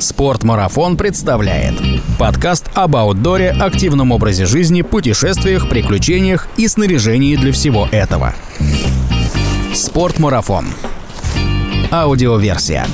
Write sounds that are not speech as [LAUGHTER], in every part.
Спортмарафон представляет подкаст об аутдоре, активном образе жизни, путешествиях, приключениях и снаряжении для всего этого. Спортмарафон. Аудиоверсия.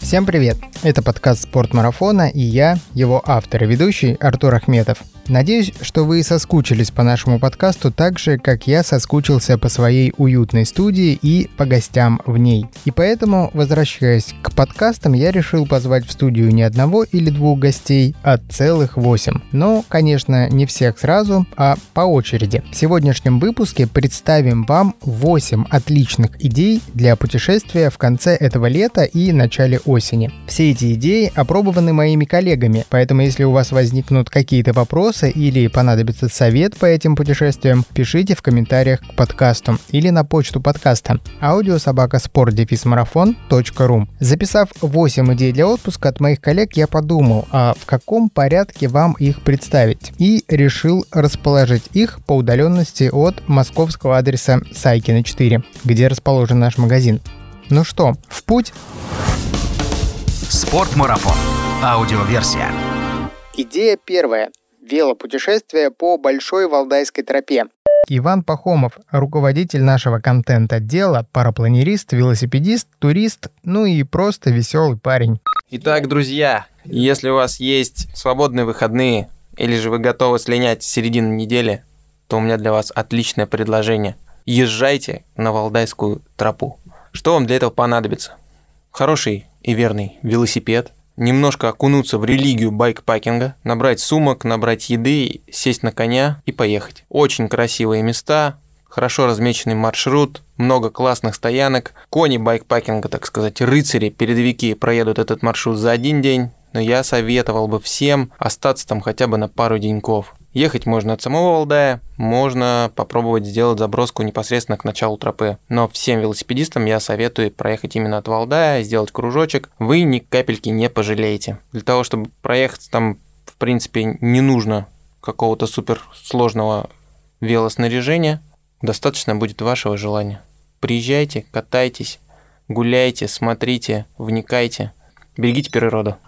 Всем привет! Это подкаст «Спортмарафона» и я, его автор и ведущий Артур Ахметов – Надеюсь, что вы соскучились по нашему подкасту так же, как я соскучился по своей уютной студии и по гостям в ней. И поэтому, возвращаясь к подкастам, я решил позвать в студию не одного или двух гостей, а целых восемь. Но, конечно, не всех сразу, а по очереди. В сегодняшнем выпуске представим вам 8 отличных идей для путешествия в конце этого лета и начале осени. Все эти идеи опробованы моими коллегами, поэтому если у вас возникнут какие-то вопросы, вопросы или понадобится совет по этим путешествиям, пишите в комментариях к подкасту или на почту подкаста аудиособакаспорт.марафон.ру Записав 8 идей для отпуска от моих коллег, я подумал, а в каком порядке вам их представить? И решил расположить их по удаленности от московского адреса Сайкина 4, где расположен наш магазин. Ну что, в путь? Спортмарафон. Аудиоверсия. Идея первая велопутешествие по Большой Валдайской тропе. Иван Пахомов, руководитель нашего контент-отдела, парапланерист, велосипедист, турист, ну и просто веселый парень. Итак, друзья, если у вас есть свободные выходные, или же вы готовы слинять с середины недели, то у меня для вас отличное предложение. Езжайте на Валдайскую тропу. Что вам для этого понадобится? Хороший и верный велосипед – немножко окунуться в религию байкпакинга, набрать сумок, набрать еды, сесть на коня и поехать. Очень красивые места, хорошо размеченный маршрут, много классных стоянок. Кони байкпакинга, так сказать, рыцари, передовики проедут этот маршрут за один день, но я советовал бы всем остаться там хотя бы на пару деньков. Ехать можно от самого Валдая, можно попробовать сделать заброску непосредственно к началу тропы. Но всем велосипедистам я советую проехать именно от Валдая, сделать кружочек. Вы ни капельки не пожалеете. Для того, чтобы проехать там, в принципе, не нужно какого-то супер сложного велоснаряжения. Достаточно будет вашего желания. Приезжайте, катайтесь, гуляйте, смотрите, вникайте. Берегите природу.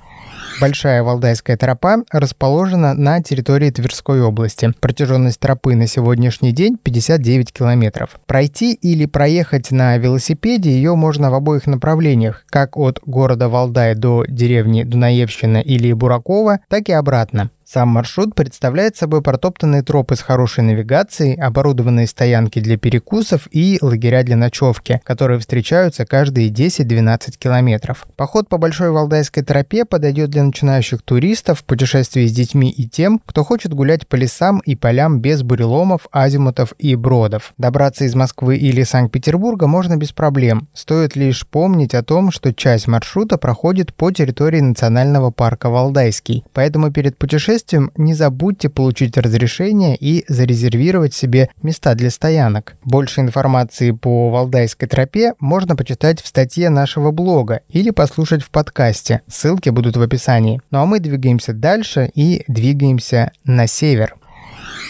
Большая Валдайская тропа расположена на территории Тверской области. Протяженность тропы на сегодняшний день 59 километров. Пройти или проехать на велосипеде ее можно в обоих направлениях, как от города Валдай до деревни Дунаевщина или Буракова, так и обратно. Сам маршрут представляет собой протоптанные тропы с хорошей навигацией, оборудованные стоянки для перекусов и лагеря для ночевки, которые встречаются каждые 10-12 километров. Поход по Большой Валдайской тропе подойдет для начинающих туристов, путешествий с детьми и тем, кто хочет гулять по лесам и полям без буреломов, азимутов и бродов. Добраться из Москвы или Санкт-Петербурга можно без проблем. Стоит лишь помнить о том, что часть маршрута проходит по территории национального парка Валдайский. Поэтому перед путешествием путешествием не забудьте получить разрешение и зарезервировать себе места для стоянок. Больше информации по Валдайской тропе можно почитать в статье нашего блога или послушать в подкасте. Ссылки будут в описании. Ну а мы двигаемся дальше и двигаемся на север.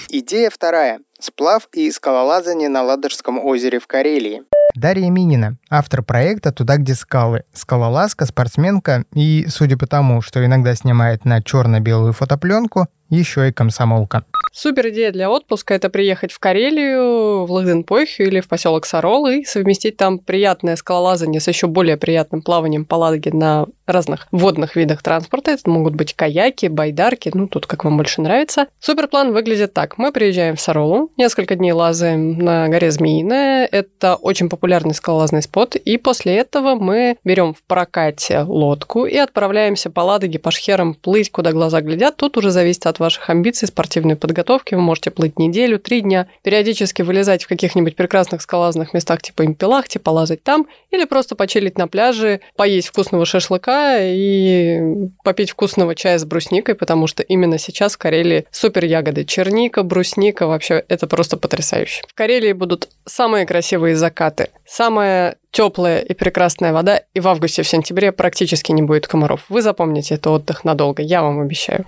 Идея вторая. Сплав и скалолазание на Ладожском озере в Карелии. Дарья Минина, автор проекта «Туда, где скалы». Скалолазка, спортсменка и, судя по тому, что иногда снимает на черно-белую фотопленку, еще и комсомолка. Супер идея для отпуска – это приехать в Карелию, в Лагденпойхю или в поселок Сарол и совместить там приятное скалолазание с еще более приятным плаванием по Ладоге на разных водных видах транспорта. Это могут быть каяки, байдарки, ну, тут как вам больше нравится. Суперплан выглядит так. Мы приезжаем в Саролу, несколько дней лазаем на горе Змеиная. Это очень популярный скалолазный спот. И после этого мы берем в прокате лодку и отправляемся по Ладоге, по шхерам плыть, куда глаза глядят. Тут уже зависит от ваших амбиций, спортивной подготовки. Вы можете плыть неделю, три дня, периодически вылезать в каких-нибудь прекрасных скалазных местах типа Импелахте, полазать там, или просто почилить на пляже, поесть вкусного шашлыка и попить вкусного чая с брусникой, потому что именно сейчас в Карелии супер ягоды. Черника, брусника, вообще это просто потрясающе. В Карелии будут самые красивые закаты, самая теплая и прекрасная вода, и в августе, в сентябре практически не будет комаров. Вы запомните, это отдых надолго, я вам обещаю.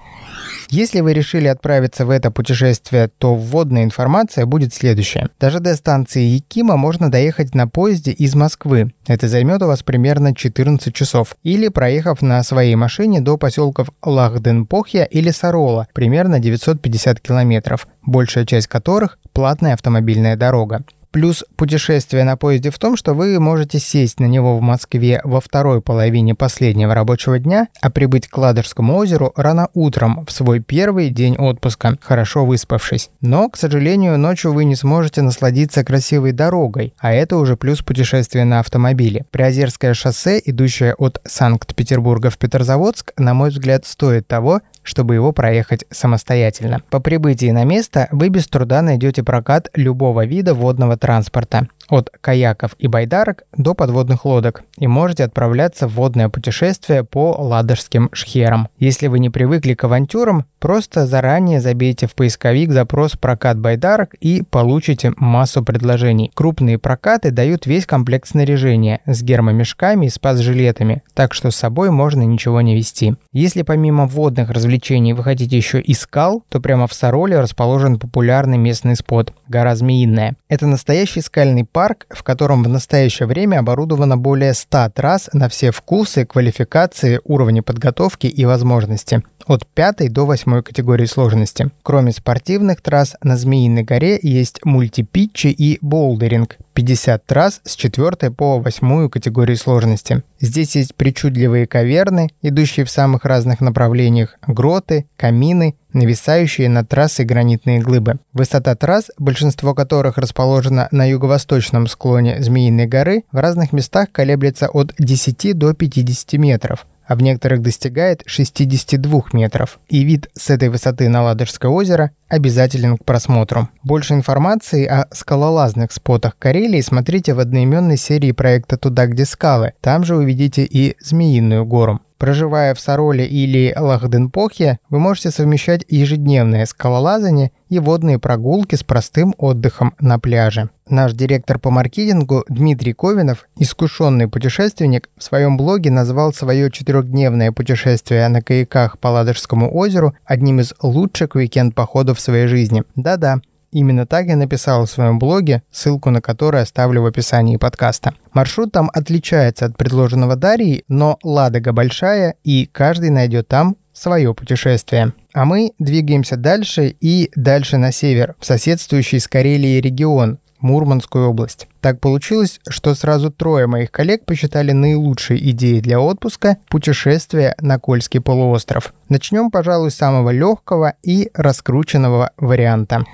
Если вы решили отправиться в это путешествие, то вводная информация будет следующая. Даже до станции Якима можно доехать на поезде из Москвы. Это займет у вас примерно 14 часов. Или проехав на своей машине до поселков Лахденпохья или Сарола, примерно 950 километров, большая часть которых – платная автомобильная дорога. Плюс путешествие на поезде в том, что вы можете сесть на него в Москве во второй половине последнего рабочего дня, а прибыть к Ладожскому озеру рано утром в свой первый день отпуска, хорошо выспавшись. Но, к сожалению, ночью вы не сможете насладиться красивой дорогой, а это уже плюс путешествия на автомобиле. Приозерское шоссе, идущее от Санкт-Петербурга в Петрозаводск, на мой взгляд, стоит того, чтобы его проехать самостоятельно. По прибытии на место вы без труда найдете прокат любого вида водного транспорта от каяков и байдарок до подводных лодок и можете отправляться в водное путешествие по ладожским шхерам. Если вы не привыкли к авантюрам, просто заранее забейте в поисковик запрос «прокат байдарок» и получите массу предложений. Крупные прокаты дают весь комплект снаряжения с гермомешками и спас-жилетами, так что с собой можно ничего не вести. Если помимо водных развлечений вы хотите еще и скал, то прямо в Сароле расположен популярный местный спот – гора Змеиная. Это настоящий скальный парк, в котором в настоящее время оборудовано более 100 трасс на все вкусы, квалификации, уровни подготовки и возможности от 5 до 8 категории сложности. Кроме спортивных трасс, на Змеиной горе есть мультипитчи и болдеринг, 50 трасс с 4 по 8 категории сложности. Здесь есть причудливые каверны, идущие в самых разных направлениях, гроты, камины, нависающие над трассой гранитные глыбы. Высота трасс, большинство которых расположено на юго-восточном склоне Змеиной горы, в разных местах колеблется от 10 до 50 метров, а в некоторых достигает 62 метров. И вид с этой высоты на Ладожское озеро обязателен к просмотру. Больше информации о скалолазных спотах Карелии смотрите в одноименной серии проекта «Туда, где скалы». Там же увидите и Змеиную гору. Проживая в Сароле или Лахденпохе, вы можете совмещать ежедневное скалолазание и водные прогулки с простым отдыхом на пляже. Наш директор по маркетингу Дмитрий Ковинов, искушенный путешественник, в своем блоге назвал свое четырехдневное путешествие на каяках по Ладожскому озеру одним из лучших уикенд-походов в своей жизни. Да-да, Именно так я написал в своем блоге, ссылку на который оставлю в описании подкаста. Маршрут там отличается от предложенного Дарьей, но Ладога большая, и каждый найдет там свое путешествие. А мы двигаемся дальше и дальше на север, в соседствующий с Карелией регион, Мурманскую область. Так получилось, что сразу трое моих коллег посчитали наилучшей идеей для отпуска путешествие на Кольский полуостров. Начнем, пожалуй, с самого легкого и раскрученного варианта.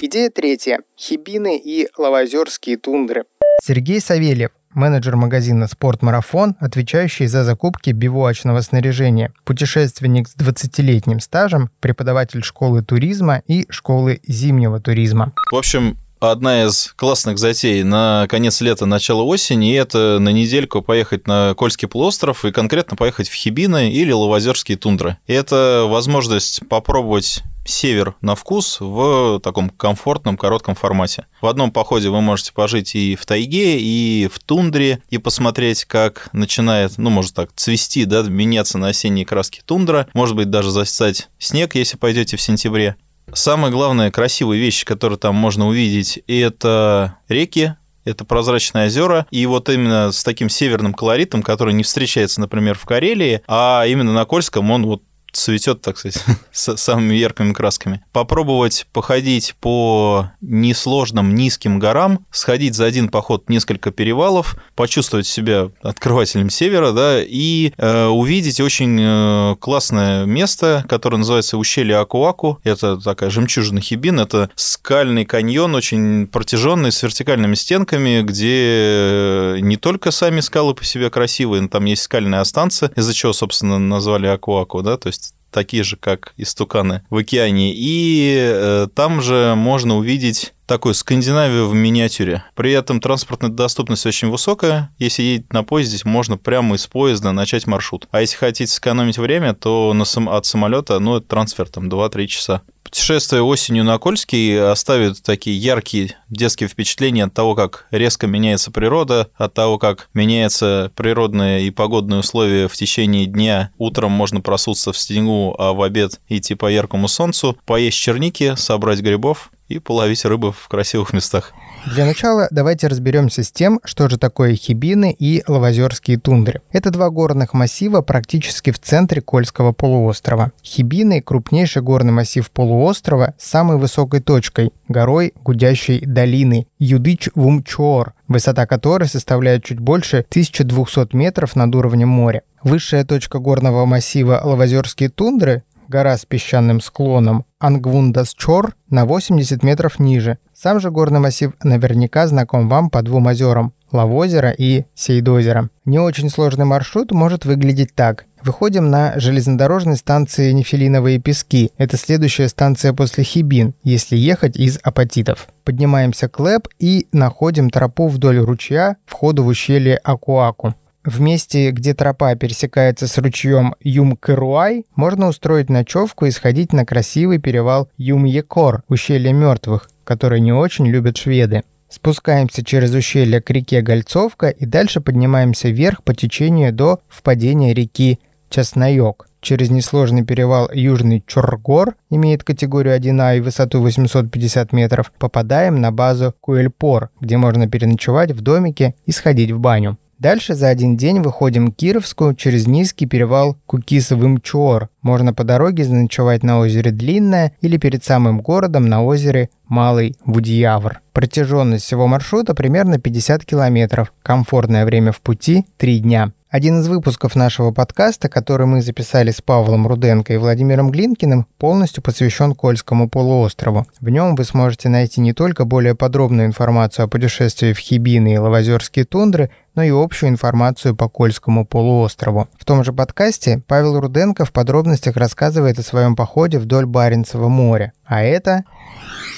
Идея третья. Хибины и лавозерские тундры. Сергей Савельев, менеджер магазина «Спортмарафон», отвечающий за закупки бивуачного снаряжения, путешественник с 20-летним стажем, преподаватель школы туризма и школы зимнего туризма. В общем, одна из классных затей на конец лета, начало осени, и это на недельку поехать на Кольский полуостров и конкретно поехать в Хибины или Лавозерские тундры. И это возможность попробовать север на вкус в таком комфортном, коротком формате. В одном походе вы можете пожить и в тайге, и в тундре, и посмотреть, как начинает, ну, может так, цвести, да, меняться на осенние краски тундра, может быть, даже застать снег, если пойдете в сентябре. Самые главные красивые вещи, которые там можно увидеть, это реки, это прозрачные озера, и вот именно с таким северным колоритом, который не встречается, например, в Карелии, а именно на Кольском он вот цветет, так сказать, [LAUGHS] с самыми яркими красками. Попробовать походить по несложным низким горам, сходить за один поход несколько перевалов, почувствовать себя открывателем севера, да, и э, увидеть очень э, классное место, которое называется ущелье Акуаку. Это такая жемчужина Хибин, это скальный каньон, очень протяженный, с вертикальными стенками, где не только сами скалы по себе красивые, но там есть скальные останцы, из-за чего, собственно, назвали Акуаку, да, то есть такие же, как истуканы в океане. И э, там же можно увидеть такую Скандинавию в миниатюре. При этом транспортная доступность очень высокая. Если едете на поезде, можно прямо из поезда начать маршрут. А если хотите сэкономить время, то на сам... от самолета, ну, это трансфер там 2-3 часа Путешествие осенью на Кольский оставит такие яркие детские впечатления от того, как резко меняется природа, от того, как меняются природные и погодные условия в течение дня. Утром можно просуться в снегу, а в обед идти по яркому солнцу, поесть черники, собрать грибов и половить рыбу в красивых местах. Для начала давайте разберемся с тем, что же такое хибины и лавозерские тундры. Это два горных массива практически в центре Кольского полуострова. Хибины – крупнейший горный массив полуострова с самой высокой точкой – горой Гудящей долины Юдыч-Вумчор, высота которой составляет чуть больше 1200 метров над уровнем моря. Высшая точка горного массива Лавозерские тундры гора с песчаным склоном Ангвундас-Чор на 80 метров ниже. Сам же горный массив наверняка знаком вам по двум озерам – Лавозеро и Сейдозеро. Не очень сложный маршрут может выглядеть так. Выходим на железнодорожной станции Нефилиновые пески. Это следующая станция после Хибин, если ехать из Апатитов. Поднимаемся к Лэп и находим тропу вдоль ручья, входу в ущелье Акуаку. В месте, где тропа пересекается с ручьем Юм-Кыруай, можно устроить ночевку и сходить на красивый перевал Юм-Екор, ущелье мертвых, который не очень любят шведы. Спускаемся через ущелье к реке Гольцовка и дальше поднимаемся вверх по течению до впадения реки Часнаёк. Через несложный перевал Южный Чоргор, имеет категорию 1А и высоту 850 метров, попадаем на базу Куэльпор, где можно переночевать в домике и сходить в баню. Дальше за один день выходим к Кировску через низкий перевал Кукисовым-Чор. Можно по дороге заночевать на озере Длинное или перед самым городом на озере Малый Вудьявр. Протяженность всего маршрута примерно 50 километров. Комфортное время в пути – 3 дня. Один из выпусков нашего подкаста, который мы записали с Павлом Руденко и Владимиром Глинкиным, полностью посвящен Кольскому полуострову. В нем вы сможете найти не только более подробную информацию о путешествии в Хибины и Лавозерские тундры, но и общую информацию по Кольскому полуострову. В том же подкасте Павел Руденко в подробностях рассказывает о своем походе вдоль Баренцева моря. А это...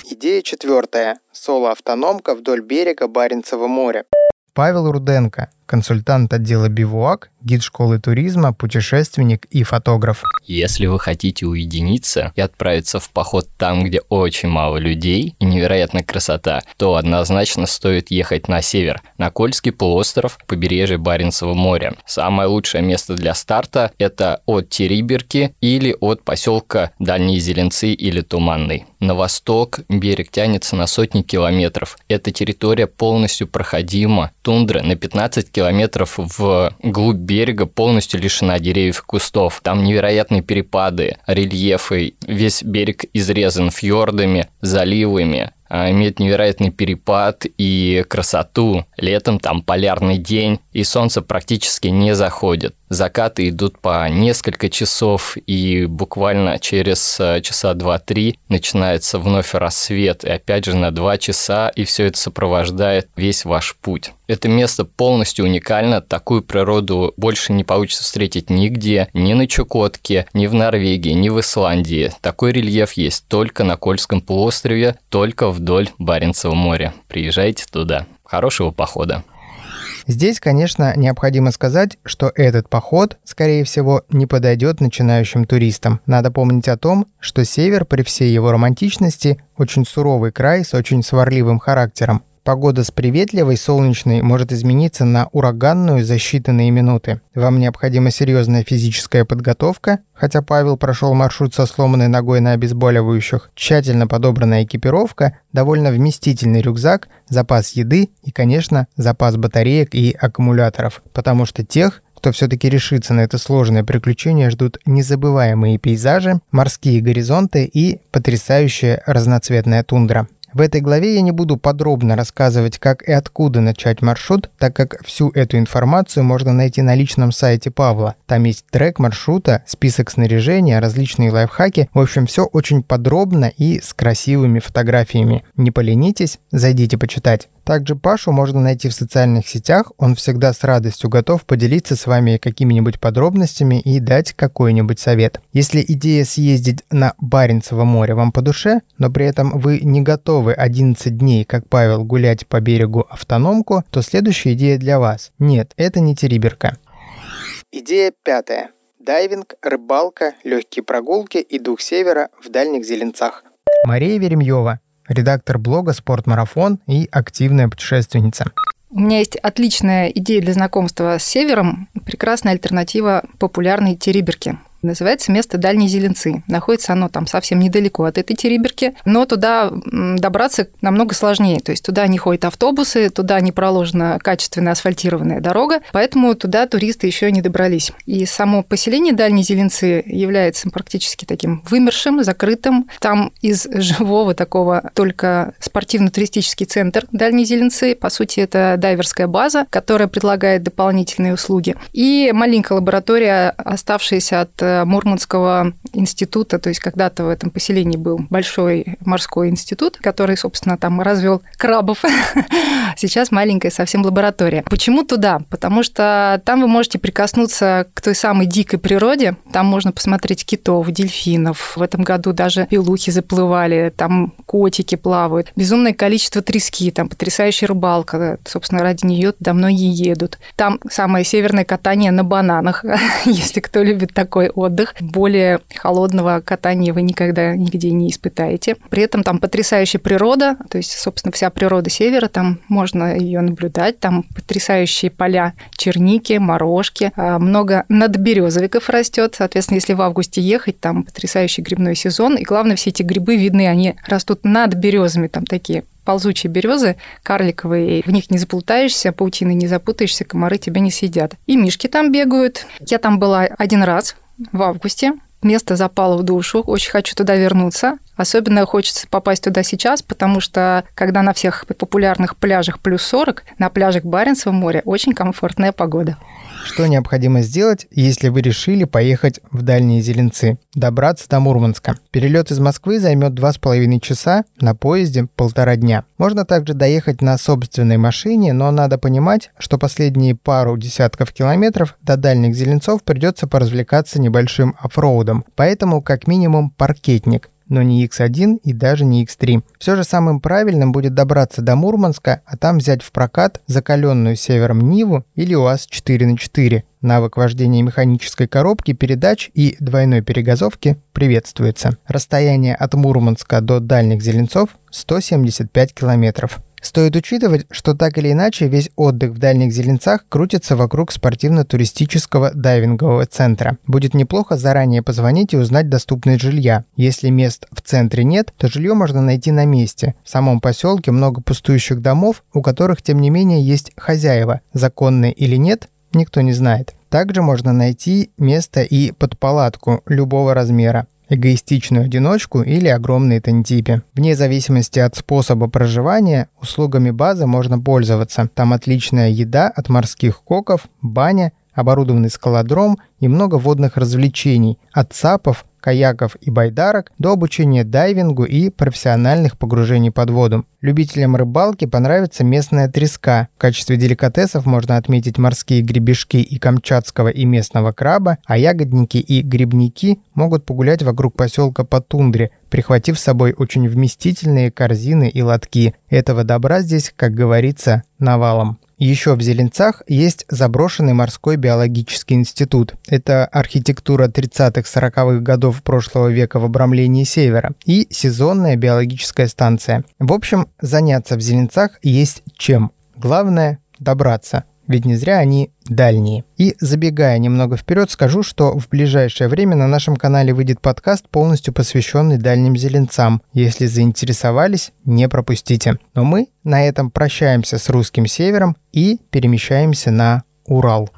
Идея четвертая. Соло-автономка вдоль берега Баренцева моря. Павел Руденко, консультант отдела «Бивуак», гид школы туризма, путешественник и фотограф. Если вы хотите уединиться и отправиться в поход там, где очень мало людей и невероятная красота, то однозначно стоит ехать на север, на Кольский полуостров, побережье Баренцева моря. Самое лучшее место для старта – это от Териберки или от поселка Дальние Зеленцы или Туманный. На восток берег тянется на сотни километров. Эта территория полностью проходима. Тундра на 15 километров в глубь берега полностью лишена деревьев и кустов. Там невероятные перепады, рельефы. Весь берег изрезан фьордами, заливами имеет невероятный перепад и красоту. Летом там полярный день, и солнце практически не заходит. Закаты идут по несколько часов, и буквально через э, часа 2-3 начинается вновь рассвет, и опять же на 2 часа, и все это сопровождает весь ваш путь. Это место полностью уникально, такую природу больше не получится встретить нигде, ни на Чукотке, ни в Норвегии, ни в Исландии. Такой рельеф есть только на Кольском полуострове, только вдоль Баренцева моря. Приезжайте туда. Хорошего похода! Здесь, конечно, необходимо сказать, что этот поход, скорее всего, не подойдет начинающим туристам. Надо помнить о том, что север при всей его романтичности очень суровый край с очень сварливым характером. Погода с приветливой, солнечной может измениться на ураганную за считанные минуты. Вам необходима серьезная физическая подготовка, хотя Павел прошел маршрут со сломанной ногой на обезболивающих, тщательно подобранная экипировка, довольно вместительный рюкзак, запас еды и, конечно, запас батареек и аккумуляторов, потому что тех, кто все-таки решится на это сложное приключение, ждут незабываемые пейзажи, морские горизонты и потрясающая разноцветная тундра. В этой главе я не буду подробно рассказывать, как и откуда начать маршрут, так как всю эту информацию можно найти на личном сайте Павла. Там есть трек маршрута, список снаряжения, различные лайфхаки. В общем, все очень подробно и с красивыми фотографиями. Не поленитесь, зайдите почитать. Также Пашу можно найти в социальных сетях, он всегда с радостью готов поделиться с вами какими-нибудь подробностями и дать какой-нибудь совет. Если идея съездить на Баренцево море вам по душе, но при этом вы не готовы 11 дней, как Павел, гулять по берегу автономку, то следующая идея для вас. Нет, это не Териберка. Идея пятая. Дайвинг, рыбалка, легкие прогулки и дух севера в дальних зеленцах. Мария Веремьева, редактор блога «Спортмарафон» и активная путешественница. У меня есть отличная идея для знакомства с севером, прекрасная альтернатива популярной териберке. Называется место Дальние Зеленцы. Находится оно там совсем недалеко от этой Териберки, но туда добраться намного сложнее. То есть туда не ходят автобусы, туда не проложена качественная асфальтированная дорога, поэтому туда туристы еще не добрались. И само поселение Дальние Зеленцы является практически таким вымершим, закрытым. Там из живого такого только спортивно-туристический центр Дальние Зеленцы. По сути, это дайверская база, которая предлагает дополнительные услуги. И маленькая лаборатория, оставшаяся от Мурманского института, то есть когда-то в этом поселении был большой морской институт, который, собственно, там развел крабов. [LAUGHS] Сейчас маленькая совсем лаборатория. Почему туда? Потому что там вы можете прикоснуться к той самой дикой природе. Там можно посмотреть китов, дельфинов. В этом году даже пилухи заплывали, там котики плавают. Безумное количество трески, там потрясающая рыбалка. Собственно, ради нее туда многие едут. Там самое северное катание на бананах, [LAUGHS] если кто любит такой отдых. Более холодного катания вы никогда нигде не испытаете. При этом там потрясающая природа, то есть, собственно, вся природа севера, там можно ее наблюдать, там потрясающие поля черники, морожки, а, много надберезовиков растет, соответственно, если в августе ехать, там потрясающий грибной сезон, и главное, все эти грибы видны, они растут над березами, там такие ползучие березы, карликовые, в них не заплутаешься, паутины не запутаешься, комары тебя не съедят. И мишки там бегают. Я там была один раз в августе. Место запало в душу, очень хочу туда вернуться. Особенно хочется попасть туда сейчас, потому что когда на всех популярных пляжах плюс 40, на пляжах Баренцева моря очень комфортная погода. Что необходимо сделать, если вы решили поехать в дальние Зеленцы? Добраться до Мурманска. Перелет из Москвы займет 2,5 часа, на поезде полтора дня. Можно также доехать на собственной машине, но надо понимать, что последние пару десятков километров до дальних Зеленцов придется поразвлекаться небольшим оффроудом. Поэтому как минимум паркетник но не X1 и даже не X3. Все же самым правильным будет добраться до Мурманска, а там взять в прокат закаленную севером Ниву или УАЗ 4 на 4. Навык вождения механической коробки, передач и двойной перегазовки приветствуется. Расстояние от Мурманска до дальних Зеленцов 175 километров. Стоит учитывать, что так или иначе весь отдых в дальних зеленцах крутится вокруг спортивно-туристического дайвингового центра. Будет неплохо заранее позвонить и узнать доступность жилья. Если мест в центре нет, то жилье можно найти на месте. В самом поселке много пустующих домов, у которых тем не менее есть хозяева. Законные или нет, никто не знает. Также можно найти место и под палатку любого размера эгоистичную одиночку или огромные тантипи. Вне зависимости от способа проживания, услугами базы можно пользоваться. Там отличная еда от морских коков, баня, оборудованный скалодром и много водных развлечений, от сапов каяков и байдарок до обучения дайвингу и профессиональных погружений под воду. Любителям рыбалки понравится местная треска. В качестве деликатесов можно отметить морские гребешки и камчатского и местного краба, а ягодники и грибники могут погулять вокруг поселка по тундре, прихватив с собой очень вместительные корзины и лотки. Этого добра здесь, как говорится, навалом. Еще в Зеленцах есть заброшенный морской биологический институт. Это архитектура 30-40-х годов прошлого века в обрамлении севера и сезонная биологическая станция. В общем, заняться в Зеленцах есть чем. Главное – добраться ведь не зря они дальние. И забегая немного вперед, скажу, что в ближайшее время на нашем канале выйдет подкаст, полностью посвященный дальним зеленцам. Если заинтересовались, не пропустите. Но мы на этом прощаемся с русским севером и перемещаемся на Урал.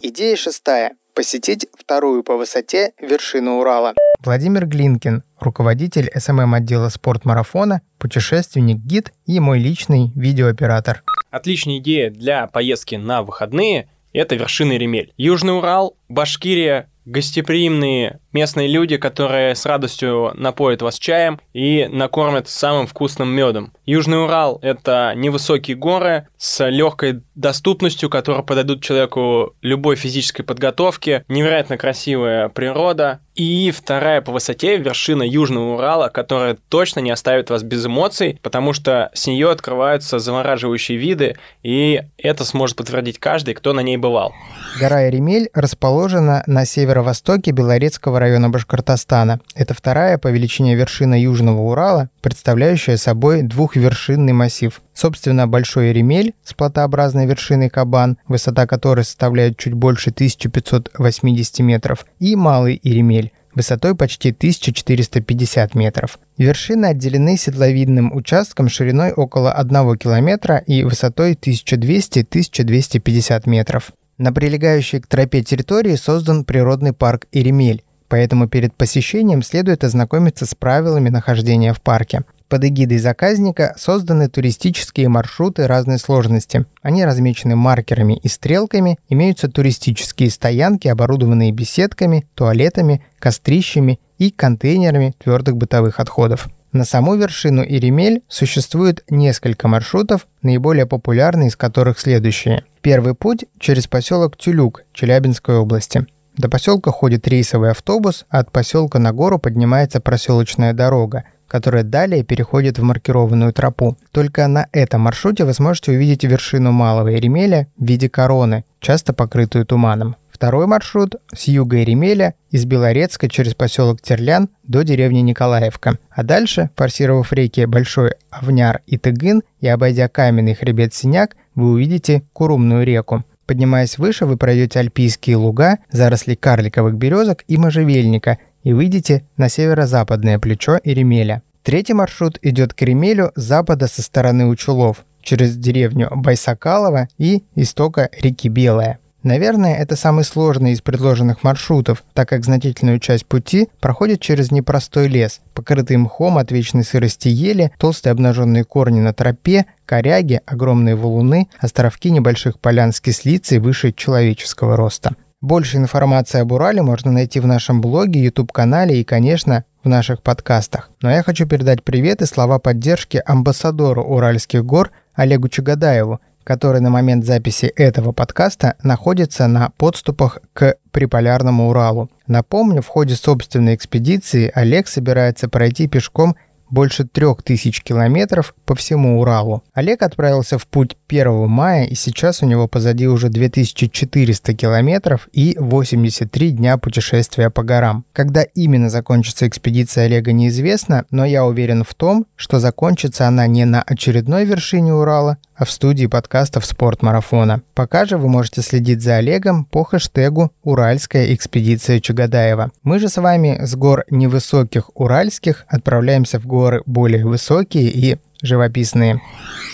Идея шестая. Посетить вторую по высоте вершину Урала. Владимир Глинкин, руководитель SMM отдела Спорт-Марафона, путешественник, гид и мой личный видеооператор. Отличная идея для поездки на выходные – это вершина Иремель. Южный Урал, Башкирия, гостеприимные местные люди, которые с радостью напоят вас чаем и накормят самым вкусным медом. Южный Урал – это невысокие горы с легкой доступностью, которые подойдут человеку любой физической подготовки, невероятно красивая природа, и вторая по высоте вершина Южного Урала, которая точно не оставит вас без эмоций, потому что с нее открываются завораживающие виды, и это сможет подтвердить каждый, кто на ней бывал. Гора Эремель расположена на северо-востоке Белорецкого района Башкортостана. Это вторая по величине вершина Южного Урала, представляющая собой двухвершинный массив. Собственно, Большой Еремель с платообразной вершиной Кабан, высота которой составляет чуть больше 1580 метров, и Малый Еремель, высотой почти 1450 метров. Вершины отделены седловидным участком шириной около 1 километра и высотой 1200-1250 метров. На прилегающей к тропе территории создан природный парк Иремель, поэтому перед посещением следует ознакомиться с правилами нахождения в парке. Под эгидой заказника созданы туристические маршруты разной сложности. Они размечены маркерами и стрелками, имеются туристические стоянки, оборудованные беседками, туалетами, кострищами и контейнерами твердых бытовых отходов. На саму вершину Иремель существует несколько маршрутов, наиболее популярные из которых следующие. Первый путь через поселок Тюлюк Челябинской области. До поселка ходит рейсовый автобус, а от поселка на гору поднимается проселочная дорога, которая далее переходит в маркированную тропу. Только на этом маршруте вы сможете увидеть вершину Малого Еремеля в виде короны, часто покрытую туманом. Второй маршрут с юга Еремеля из Белорецка через поселок Терлян до деревни Николаевка. А дальше, форсировав реки Большой Овняр и Тыгын и обойдя каменный хребет Синяк, вы увидите Курумную реку. Поднимаясь выше, вы пройдете альпийские луга, заросли карликовых березок и можжевельника и выйдете на северо-западное плечо Иремеля. Третий маршрут идет к Иремелю с запада со стороны Учулов, через деревню Байсакалова и истока реки Белая. Наверное, это самый сложный из предложенных маршрутов, так как значительную часть пути проходит через непростой лес, покрытый мхом от вечной сырости ели, толстые обнаженные корни на тропе, коряги, огромные валуны, островки небольших полян с кислицей выше человеческого роста. Больше информации об Урале можно найти в нашем блоге, YouTube-канале и, конечно, в наших подкастах. Но я хочу передать привет и слова поддержки амбассадору Уральских гор Олегу Чагадаеву, который на момент записи этого подкаста находится на подступах к Приполярному Уралу. Напомню, в ходе собственной экспедиции Олег собирается пройти пешком больше трех тысяч километров по всему Уралу. Олег отправился в путь 1 мая, и сейчас у него позади уже 2400 километров и 83 дня путешествия по горам. Когда именно закончится экспедиция Олега неизвестно, но я уверен в том, что закончится она не на очередной вершине Урала, а в студии подкастов «Спортмарафона». Пока же вы можете следить за Олегом по хэштегу «Уральская экспедиция Чугадаева». Мы же с вами с гор невысоких уральских отправляемся в горы более высокие и живописные.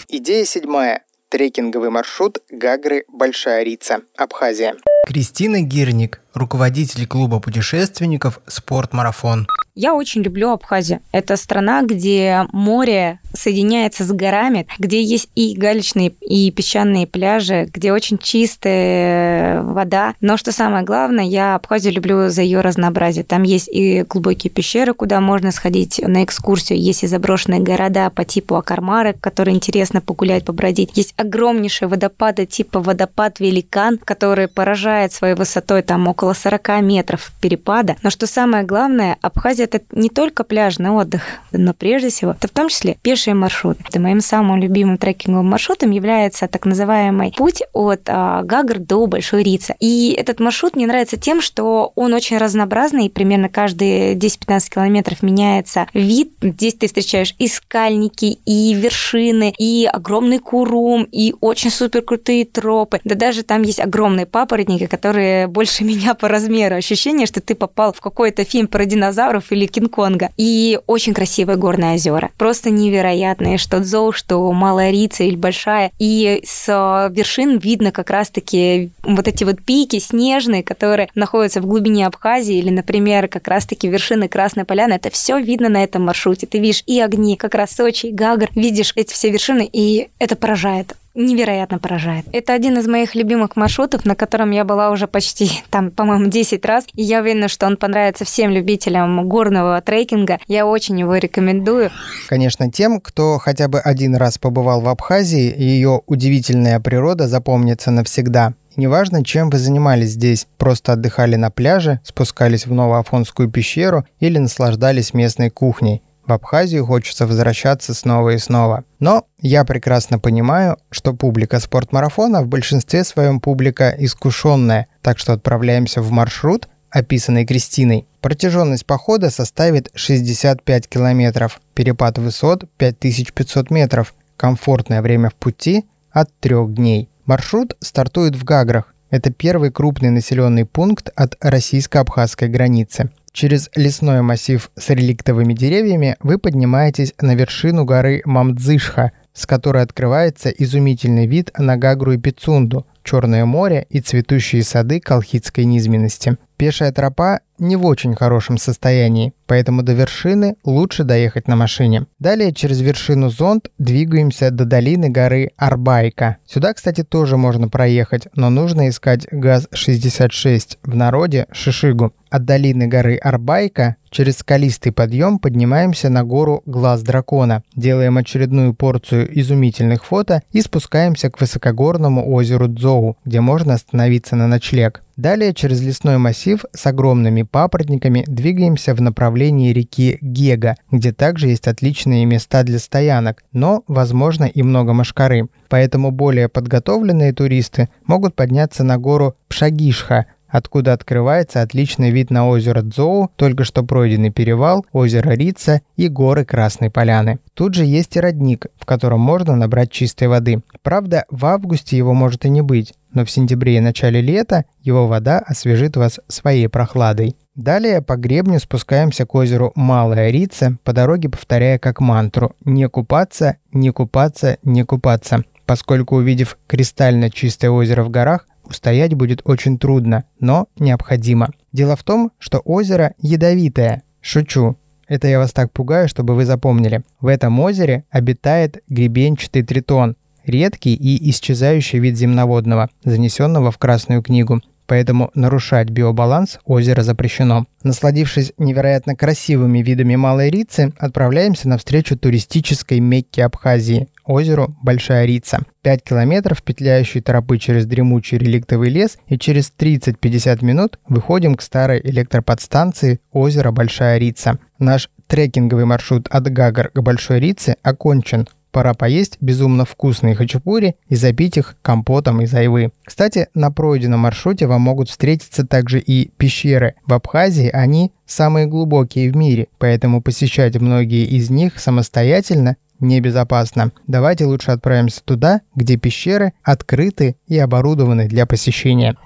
Идея седьмая. Трекинговый маршрут Гагры Большая Рица, Абхазия. Кристина Гирник, руководитель клуба путешественников «Спортмарафон». Я очень люблю Абхазию. Это страна, где море соединяется с горами, где есть и галечные, и песчаные пляжи, где очень чистая вода. Но что самое главное, я Абхазию люблю за ее разнообразие. Там есть и глубокие пещеры, куда можно сходить на экскурсию, есть и заброшенные города по типу Акармары, которые интересно погулять, побродить. Есть огромнейшие водопады типа водопад Великан, который поражает своей высотой там около 40 метров перепада. Но что самое главное, Абхазия это не только пляжный отдых, но прежде всего, это в том числе пешие маршруты. Это моим самым любимым трекинговым маршрутом является так называемый путь от а, Гагр до Большой Рицы. И этот маршрут мне нравится тем, что он очень разнообразный, примерно каждые 10-15 километров меняется вид. Здесь ты встречаешь и скальники, и вершины, и огромный курум, и очень супер крутые тропы. Да даже там есть огромные папоротники, которые больше [LAUGHS] меня по размеру. Ощущение, что ты попал в какой-то фильм про динозавров или Кинг-Конга. И очень красивые горные озера. Просто невероятные, что Дзоу, что Малая Рица или Большая. И с вершин видно как раз-таки вот эти вот пики снежные, которые находятся в глубине Абхазии, или, например, как раз-таки вершины Красной Поляны. Это все видно на этом маршруте. Ты видишь и огни, как раз Сочи, и Гагр, видишь эти все вершины, и это поражает невероятно поражает. Это один из моих любимых маршрутов, на котором я была уже почти, там, по-моему, 10 раз. И я уверена, что он понравится всем любителям горного трекинга. Я очень его рекомендую. Конечно, тем, кто хотя бы один раз побывал в Абхазии, ее удивительная природа запомнится навсегда. Неважно, чем вы занимались здесь, просто отдыхали на пляже, спускались в Новоафонскую пещеру или наслаждались местной кухней. В Абхазию хочется возвращаться снова и снова. Но я прекрасно понимаю, что публика спортмарафона в большинстве своем публика искушенная, так что отправляемся в маршрут, описанный Кристиной. Протяженность похода составит 65 километров, перепад высот 5500 метров, комфортное время в пути от трех дней. Маршрут стартует в Гаграх. Это первый крупный населенный пункт от российско-абхазской границы. Через лесной массив с реликтовыми деревьями вы поднимаетесь на вершину горы Мамдзышха, с которой открывается изумительный вид на Гагру и Пицунду, Черное море и цветущие сады колхидской низменности. Пешая тропа не в очень хорошем состоянии, поэтому до вершины лучше доехать на машине. Далее через вершину зонд двигаемся до долины горы Арбайка. Сюда, кстати, тоже можно проехать, но нужно искать ГАЗ-66, в народе Шишигу. От долины горы Арбайка через скалистый подъем поднимаемся на гору Глаз Дракона, делаем очередную порцию изумительных фото и спускаемся к высокогорному озеру Дзоу, где можно остановиться на ночлег. Далее через лесной массив с огромными папоротниками двигаемся в направлении реки Гега, где также есть отличные места для стоянок, но, возможно, и много машкары. Поэтому более подготовленные туристы могут подняться на гору Пшагишха, откуда открывается отличный вид на озеро Дзоу, только что пройденный перевал, озеро Рица и горы Красной Поляны. Тут же есть и родник, в котором можно набрать чистой воды. Правда, в августе его может и не быть, но в сентябре и начале лета его вода освежит вас своей прохладой. Далее по гребню спускаемся к озеру Малая Рица, по дороге повторяя как мантру «Не купаться, не купаться, не купаться», поскольку увидев кристально чистое озеро в горах, устоять будет очень трудно, но необходимо. Дело в том, что озеро ядовитое. Шучу. Это я вас так пугаю, чтобы вы запомнили. В этом озере обитает гребенчатый тритон, редкий и исчезающий вид земноводного, занесенного в Красную книгу поэтому нарушать биобаланс озера запрещено. Насладившись невероятно красивыми видами Малой Рицы, отправляемся навстречу туристической Мекке Абхазии, озеру Большая Рица. 5 километров петляющей тропы через дремучий реликтовый лес и через 30-50 минут выходим к старой электроподстанции озера Большая Рица. Наш трекинговый маршрут от Гагар к Большой Рице окончен пора поесть безумно вкусные хачапури и запить их компотом из айвы. Кстати, на пройденном маршруте вам могут встретиться также и пещеры. В Абхазии они самые глубокие в мире, поэтому посещать многие из них самостоятельно небезопасно. Давайте лучше отправимся туда, где пещеры открыты и оборудованы для посещения.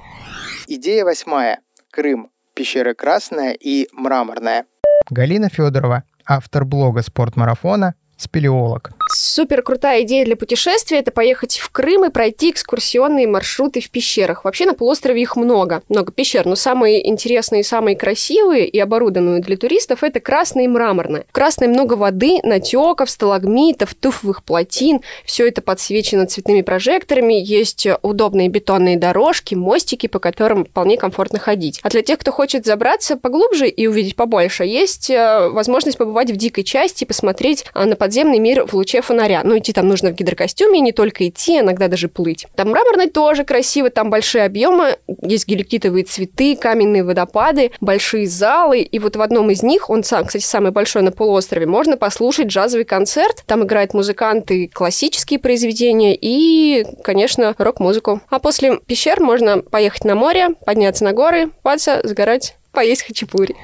Идея восьмая. Крым. Пещеры Красная и Мраморная. Галина Федорова, автор блога «Спортмарафона», спелеолог. Супер крутая идея для путешествия – это поехать в Крым и пройти экскурсионные маршруты в пещерах. Вообще на полуострове их много, много пещер, но самые интересные, самые красивые и оборудованные для туристов – это красные и мраморные. В красной много воды, натеков, сталагмитов, туфовых плотин. Все это подсвечено цветными прожекторами, есть удобные бетонные дорожки, мостики, по которым вполне комфортно ходить. А для тех, кто хочет забраться поглубже и увидеть побольше, есть э, возможность побывать в дикой части и посмотреть э, на подземный мир в луче фонаря. Но идти там нужно в гидрокостюме, не только идти, иногда даже плыть. Там мраморный тоже красиво, там большие объемы, есть геликтитовые цветы, каменные водопады, большие залы, и вот в одном из них, он сам, кстати, самый большой на полуострове, можно послушать джазовый концерт. Там играют музыканты классические произведения и, конечно, рок-музыку. А после пещер можно поехать на море, подняться на горы, купаться, загорать, поесть хачапури.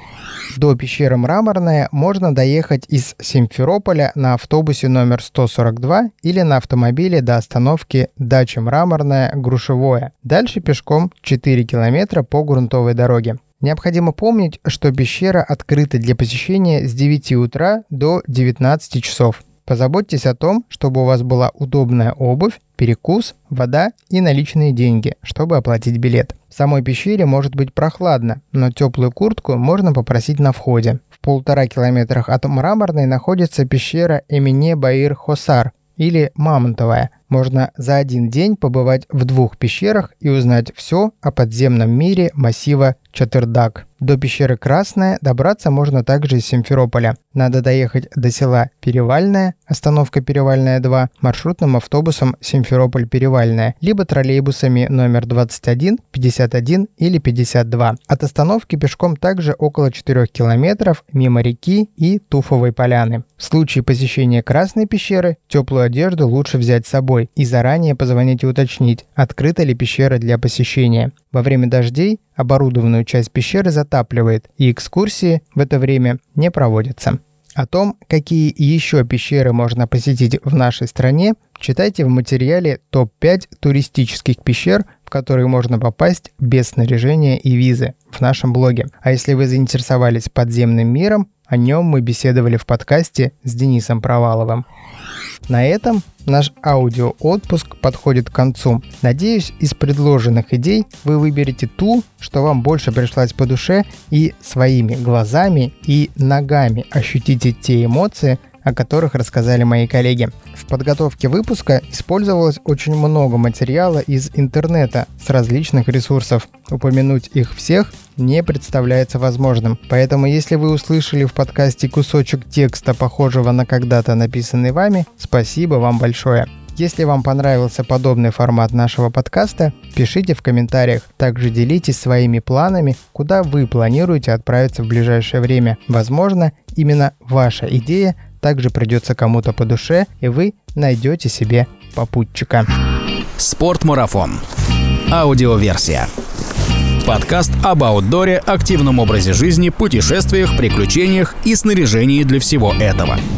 До пещеры Мраморная можно доехать из Симферополя на автобусе номер 142 или на автомобиле до остановки Дача Мраморная Грушевое. Дальше пешком 4 километра по грунтовой дороге. Необходимо помнить, что пещера открыта для посещения с 9 утра до 19 часов. Позаботьтесь о том, чтобы у вас была удобная обувь, перекус, вода и наличные деньги, чтобы оплатить билет. В самой пещере может быть прохладно, но теплую куртку можно попросить на входе. В полтора километрах от Мраморной находится пещера Эмине Баир Хосар или Мамонтовая. Можно за один день побывать в двух пещерах и узнать все о подземном мире массива Чатырдак. До пещеры Красная добраться можно также из Симферополя. Надо доехать до села Перевальная, остановка Перевальная 2, маршрутным автобусом Симферополь-Перевальная, либо троллейбусами номер 21, 51 или 52. От остановки пешком также около 4 километров мимо реки и Туфовой поляны. В случае посещения Красной пещеры теплую одежду лучше взять с собой и заранее позвонить и уточнить, открыта ли пещера для посещения. Во время дождей оборудованную часть пещеры затапливает, и экскурсии в это время не проводятся. О том, какие еще пещеры можно посетить в нашей стране, читайте в материале «Топ-5 туристических пещер, в которые можно попасть без снаряжения и визы» в нашем блоге. А если вы заинтересовались подземным миром, о нем мы беседовали в подкасте с Денисом Проваловым. На этом наш аудио-отпуск подходит к концу. Надеюсь, из предложенных идей вы выберете ту, что вам больше пришлась по душе, и своими глазами и ногами ощутите те эмоции, о которых рассказали мои коллеги. В подготовке выпуска использовалось очень много материала из интернета с различных ресурсов. Упомянуть их всех не представляется возможным. Поэтому если вы услышали в подкасте кусочек текста, похожего на когда-то написанный вами, спасибо вам большое. Если вам понравился подобный формат нашего подкаста, пишите в комментариях. Также делитесь своими планами, куда вы планируете отправиться в ближайшее время. Возможно, именно ваша идея также придется кому-то по душе, и вы найдете себе попутчика. Спортмарафон. Аудиоверсия. Подкаст об аутдоре, активном образе жизни, путешествиях, приключениях и снаряжении для всего этого –